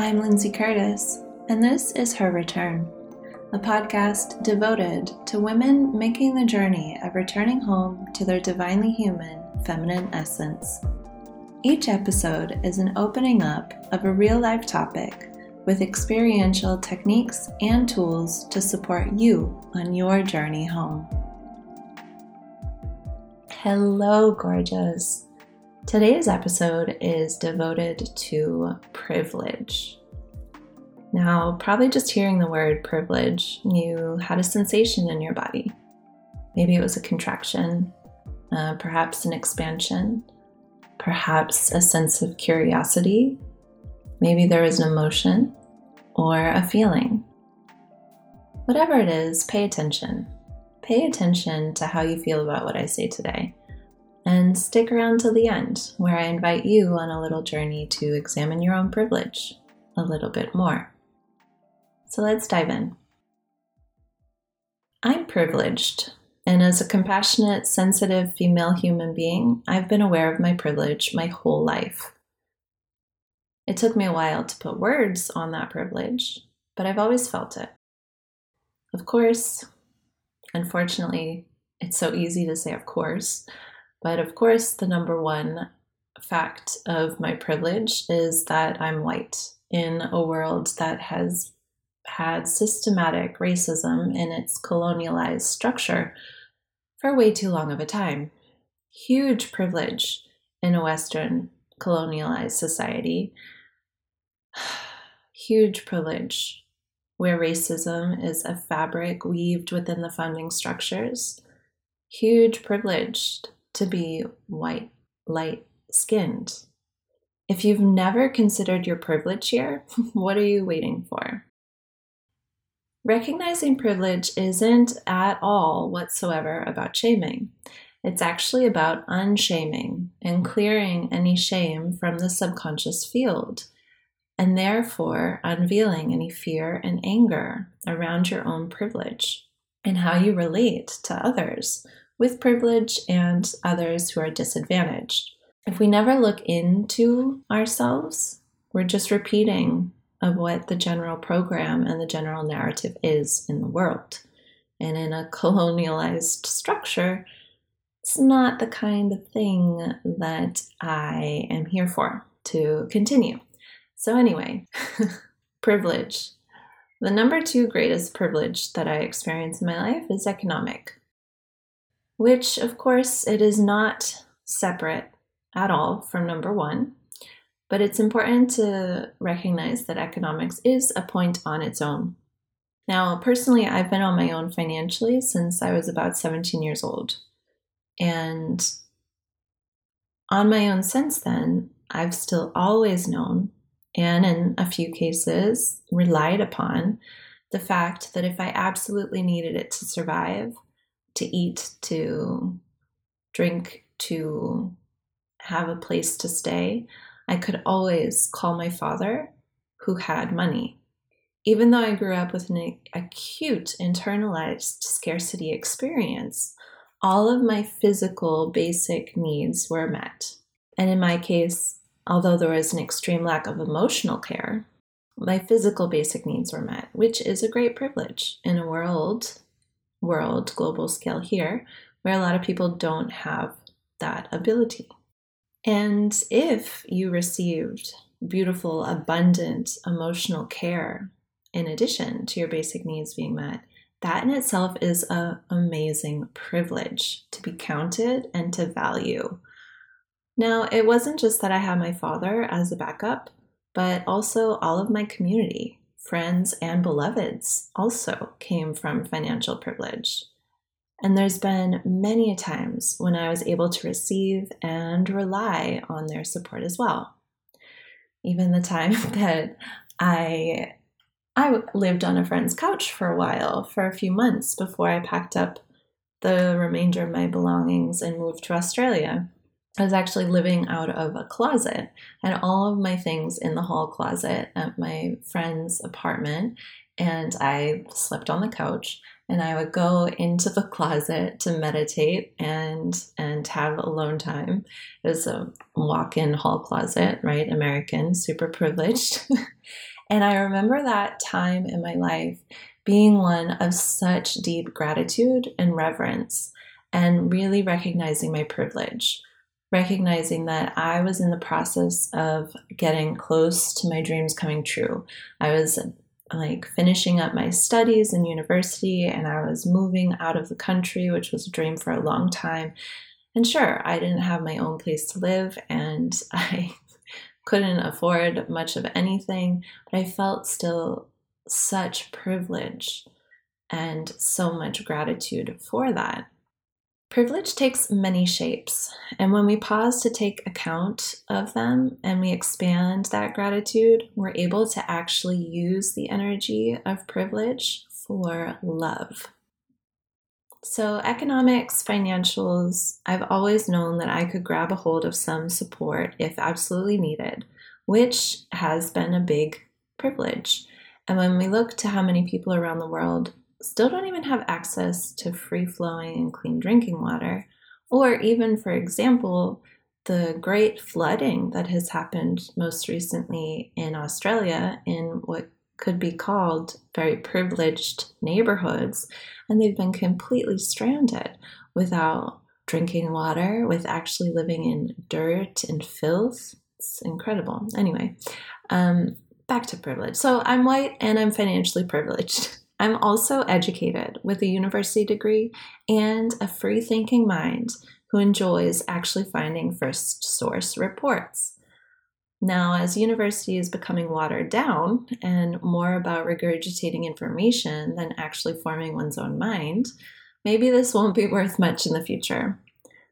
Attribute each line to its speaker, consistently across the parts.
Speaker 1: I'm Lindsay Curtis, and this is Her Return, a podcast devoted to women making the journey of returning home to their divinely human feminine essence. Each episode is an opening up of a real life topic with experiential techniques and tools to support you on your journey home. Hello, gorgeous. Today's episode is devoted to privilege. Now, probably just hearing the word privilege, you had a sensation in your body. Maybe it was a contraction, uh, perhaps an expansion, perhaps a sense of curiosity. Maybe there was an emotion or a feeling. Whatever it is, pay attention. Pay attention to how you feel about what I say today. And stick around till the end, where I invite you on a little journey to examine your own privilege a little bit more. So let's dive in. I'm privileged, and as a compassionate, sensitive female human being, I've been aware of my privilege my whole life. It took me a while to put words on that privilege, but I've always felt it. Of course, unfortunately, it's so easy to say, of course, but of course, the number one fact of my privilege is that I'm white in a world that has had systematic racism in its colonialized structure for way too long of a time. Huge privilege in a Western colonialized society. Huge privilege where racism is a fabric weaved within the funding structures. Huge privilege to be white, light skinned. If you've never considered your privilege here, what are you waiting for? Recognizing privilege isn't at all whatsoever about shaming. It's actually about unshaming and clearing any shame from the subconscious field, and therefore unveiling any fear and anger around your own privilege and how you relate to others with privilege and others who are disadvantaged. If we never look into ourselves, we're just repeating of what the general program and the general narrative is in the world. And in a colonialized structure, it's not the kind of thing that I am here for to continue. So, anyway, privilege. The number two greatest privilege that I experience in my life is economic which of course it is not separate at all from number one. But it's important to recognize that economics is a point on its own. Now, personally, I've been on my own financially since I was about 17 years old. And on my own since then, I've still always known, and in a few cases, relied upon the fact that if I absolutely needed it to survive, to eat, to drink, to have a place to stay, I could always call my father who had money. Even though I grew up with an acute internalized scarcity experience, all of my physical basic needs were met. And in my case, although there was an extreme lack of emotional care, my physical basic needs were met, which is a great privilege in a world world, global scale here, where a lot of people don't have that ability. And if you received beautiful, abundant emotional care in addition to your basic needs being met, that in itself is an amazing privilege to be counted and to value. Now, it wasn't just that I had my father as a backup, but also all of my community friends, and beloveds also came from financial privilege. And there's been many a times when I was able to receive and rely on their support as well. Even the time that I I lived on a friend's couch for a while, for a few months before I packed up the remainder of my belongings and moved to Australia. I was actually living out of a closet. I had all of my things in the hall closet at my friend's apartment, and I slept on the couch. And I would go into the closet to meditate and and have alone time. It was a walk-in hall closet, right? American, super privileged. And I remember that time in my life being one of such deep gratitude and reverence, and really recognizing my privilege, recognizing that I was in the process of getting close to my dreams coming true. I was like finishing up my studies in university and I was moving out of the country, which was a dream for a long time. And sure, I didn't have my own place to live and I couldn't afford much of anything, but I felt still such privilege and so much gratitude for that. Privilege takes many shapes, and when we pause to take account of them and we expand that gratitude, we're able to actually use the energy of privilege for love. So, economics, financials, I've always known that I could grab a hold of some support if absolutely needed, which has been a big privilege. And when we look to how many people around the world still don't even have access to free flowing and clean drinking water, or even, for example, the great flooding that has happened most recently in Australia in what could be called very privileged neighborhoods, and they've been completely stranded without drinking water, with actually living in dirt and filth. It's incredible. Anyway, um, back to privilege. So I'm white and I'm financially privileged. I'm also educated with a university degree and a free thinking mind who enjoys actually finding first source reports. Now, as university is becoming watered down and more about regurgitating information than actually forming one's own mind, maybe this won't be worth much in the future.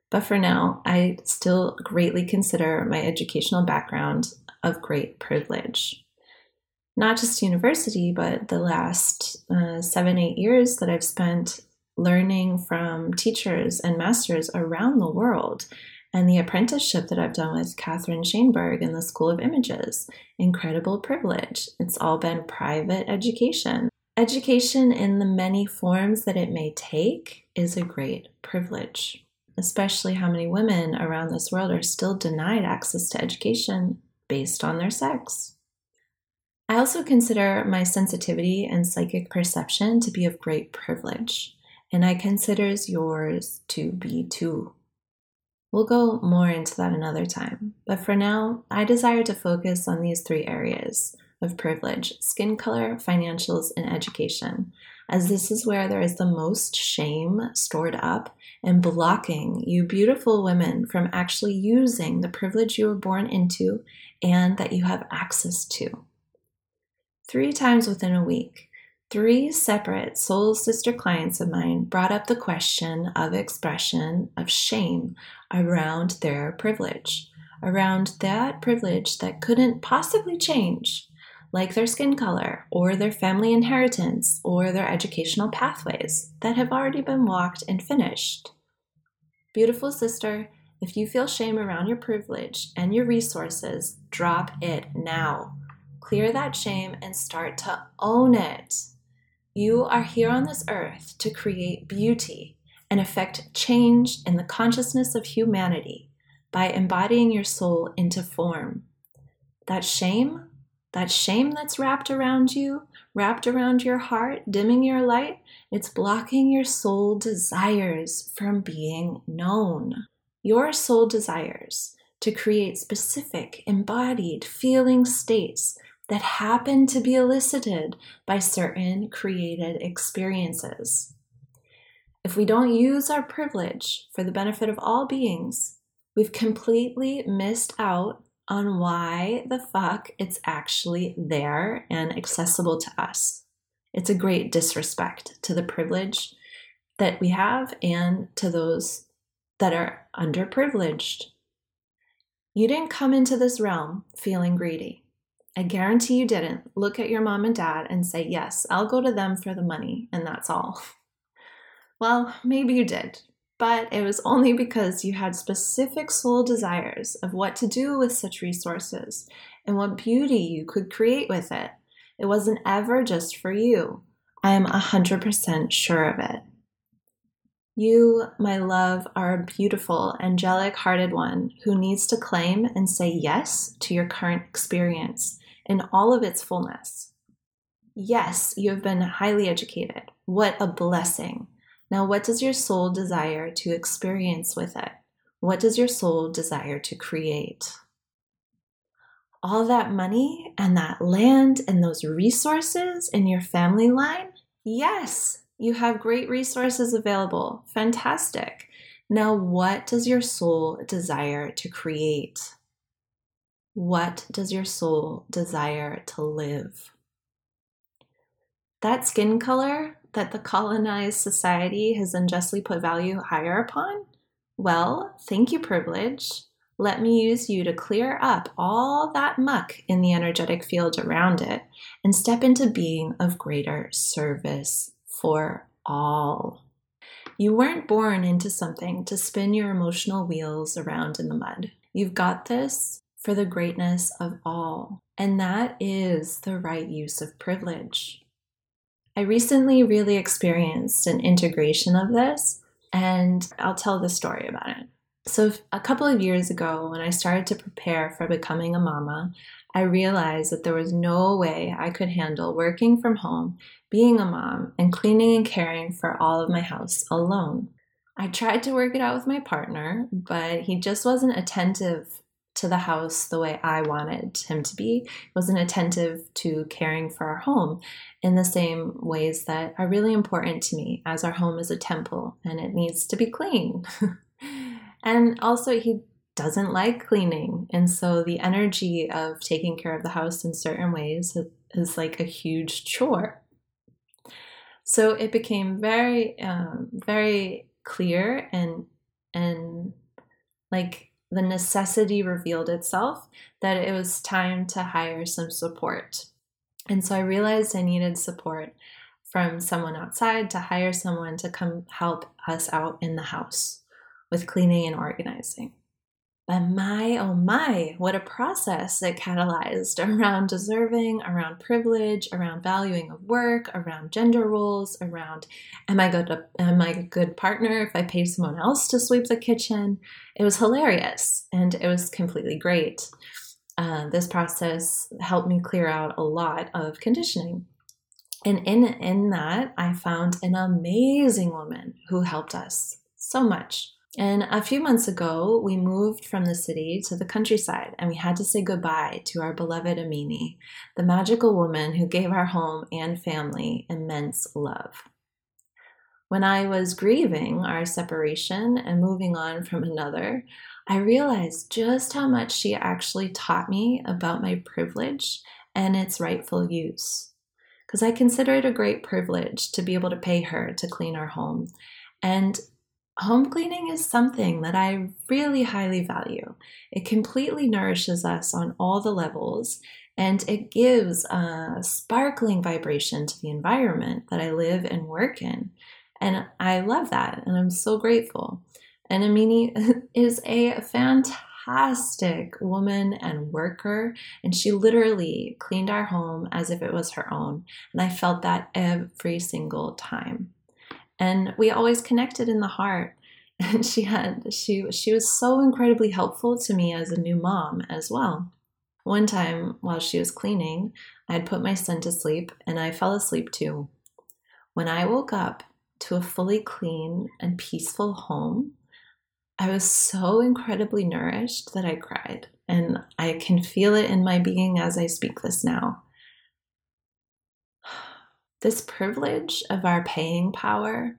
Speaker 1: But for now, I still greatly consider my educational background of great privilege not just university, but the last uh, seven, eight years that I've spent learning from teachers and masters around the world. And the apprenticeship that I've done with Catherine Shainberg in the School of Images. Incredible privilege. It's all been private education. Education in the many forms that it may take is a great privilege, especially how many women around this world are still denied access to education based on their sex. I also consider my sensitivity and psychic perception to be of great privilege, and I consider yours to be too. We'll go more into that another time, but for now, I desire to focus on these three areas of privilege skin color, financials, and education, as this is where there is the most shame stored up and blocking you beautiful women from actually using the privilege you were born into and that you have access to three times within a week, three separate soul sister clients of mine brought up the question of expression of shame around their privilege, around that privilege that couldn't possibly change, like their skin color or their family inheritance or their educational pathways that have already been walked and finished. Beautiful sister, if you feel shame around your privilege and your resources, drop it now. Clear that shame and start to own it. You are here on this earth to create beauty and affect change in the consciousness of humanity by embodying your soul into form. That shame, that shame that's wrapped around you, wrapped around your heart, dimming your light, it's blocking your soul desires from being known. Your soul desires to create specific, embodied feeling states that happen to be elicited by certain created experiences. If we don't use our privilege for the benefit of all beings, we've completely missed out on why the fuck it's actually there and accessible to us. It's a great disrespect to the privilege that we have and to those that are underprivileged. You didn't come into this realm feeling greedy. I guarantee you didn't look at your mom and dad and say, Yes, I'll go to them for the money, and that's all. Well, maybe you did, but it was only because you had specific soul desires of what to do with such resources and what beauty you could create with it. It wasn't ever just for you. I am 100% sure of it. You, my love, are a beautiful, angelic hearted one who needs to claim and say yes to your current experience in all of its fullness. Yes, you have been highly educated. What a blessing. Now, what does your soul desire to experience with it? What does your soul desire to create? All that money and that land and those resources in your family line? Yes, you have great resources available. Fantastic. Now, what does your soul desire to create? What does your soul desire to live? That skin color that the colonized society has unjustly put value higher upon? Well, thank you, privilege. Let me use you to clear up all that muck in the energetic field around it and step into being of greater service for all. You weren't born into something to spin your emotional wheels around in the mud. You've got this for the greatness of all. And that is the right use of privilege. I recently really experienced an integration of this, and I'll tell the story about it. So, a couple of years ago, when I started to prepare for becoming a mama, I realized that there was no way I could handle working from home, being a mom, and cleaning and caring for all of my house alone. I tried to work it out with my partner, but he just wasn't attentive to the house the way I wanted him to be. He wasn't attentive to caring for our home in the same ways that are really important to me, as our home is a temple and it needs to be clean. and also, he doesn't like cleaning. And so, the energy of taking care of the house in certain ways is like a huge chore. So, it became very, um, very clear and, and like the necessity revealed itself that it was time to hire some support. And so I realized I needed support from someone outside to hire someone to come help us out in the house with cleaning and organizing. But my, oh my, what a process it catalyzed around deserving, around privilege, around valuing of work, around gender roles, around am I good am I a good partner if I pay someone else to sweep the kitchen? It was hilarious and it was completely great. Uh, this process helped me clear out a lot of conditioning. And in in that, I found an amazing woman who helped us so much. And a few months ago, we moved from the city to the countryside and we had to say goodbye to our beloved Amini, the magical woman who gave our home and family immense love. When I was grieving our separation and moving on from another, I realized just how much she actually taught me about my privilege and its rightful use. Because I consider it a great privilege to be able to pay her to clean our home. And home cleaning is something that I really highly value. It completely nourishes us on all the levels and it gives a sparkling vibration to the environment that I live and work in. And I love that and I'm so grateful. And Amini is a fantastic woman and worker, and she literally cleaned our home as if it was her own. And I felt that every single time and we always connected in the heart. And she had she she was so incredibly helpful to me as a new mom as well. One time while she was cleaning i had put my son to sleep and i fell asleep too. When i woke up to a fully clean and peaceful home i was so incredibly nourished that i cried. And i can feel it in my being as i speak this now this privilege of our paying power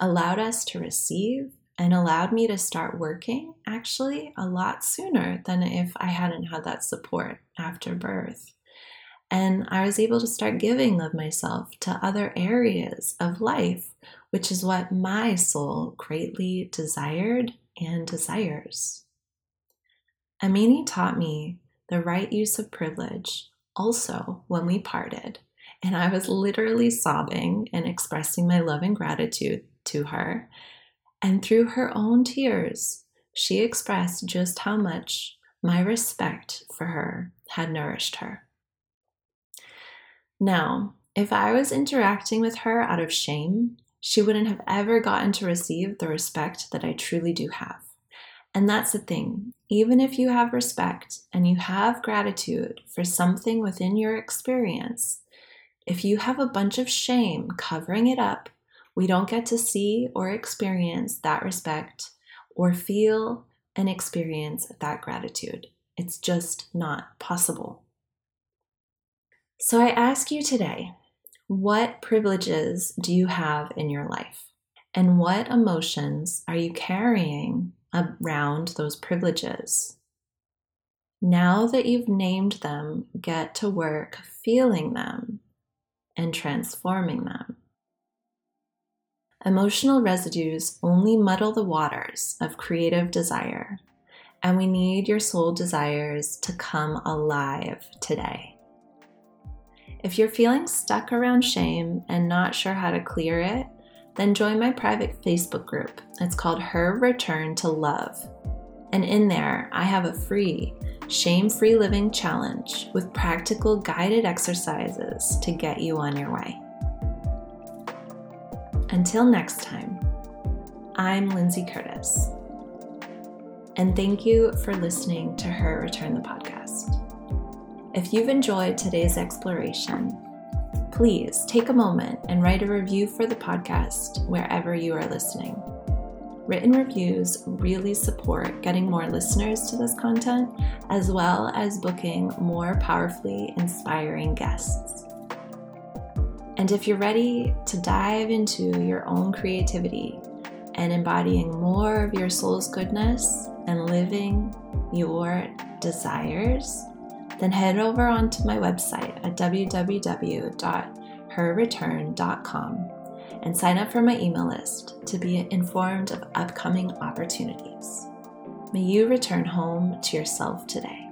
Speaker 1: allowed us to receive and allowed me to start working actually a lot sooner than if I hadn't had that support after birth. And I was able to start giving of myself to other areas of life, which is what my soul greatly desired and desires. Amini taught me the right use of privilege also when we parted and I was literally sobbing and expressing my love and gratitude to her. And through her own tears, she expressed just how much my respect for her had nourished her. Now, if I was interacting with her out of shame, she wouldn't have ever gotten to receive the respect that I truly do have. And that's the thing. Even if you have respect and you have gratitude for something within your experience, if you have a bunch of shame covering it up, we don't get to see or experience that respect or feel and experience that gratitude. It's just not possible. So I ask you today what privileges do you have in your life? And what emotions are you carrying around those privileges? Now that you've named them, get to work feeling them and transforming them. Emotional residues only muddle the waters of creative desire, and we need your soul desires to come alive today. If you're feeling stuck around shame and not sure how to clear it, then join my private Facebook group. It's called Her Return to Love. And in there, I have a free shame free living challenge with practical guided exercises to get you on your way. Until next time, I'm Lindsay Curtis. And thank you for listening to Her Return the podcast. If you've enjoyed today's exploration, please take a moment and write a review for the podcast wherever you are listening. Written reviews really support getting more listeners to this content, as well as booking more powerfully inspiring guests. And if you're ready to dive into your own creativity and embodying more of your soul's goodness and living your desires, then head over onto my website at www.herreturn.com and sign up for my email list to be informed of upcoming opportunities. May you return home to yourself today.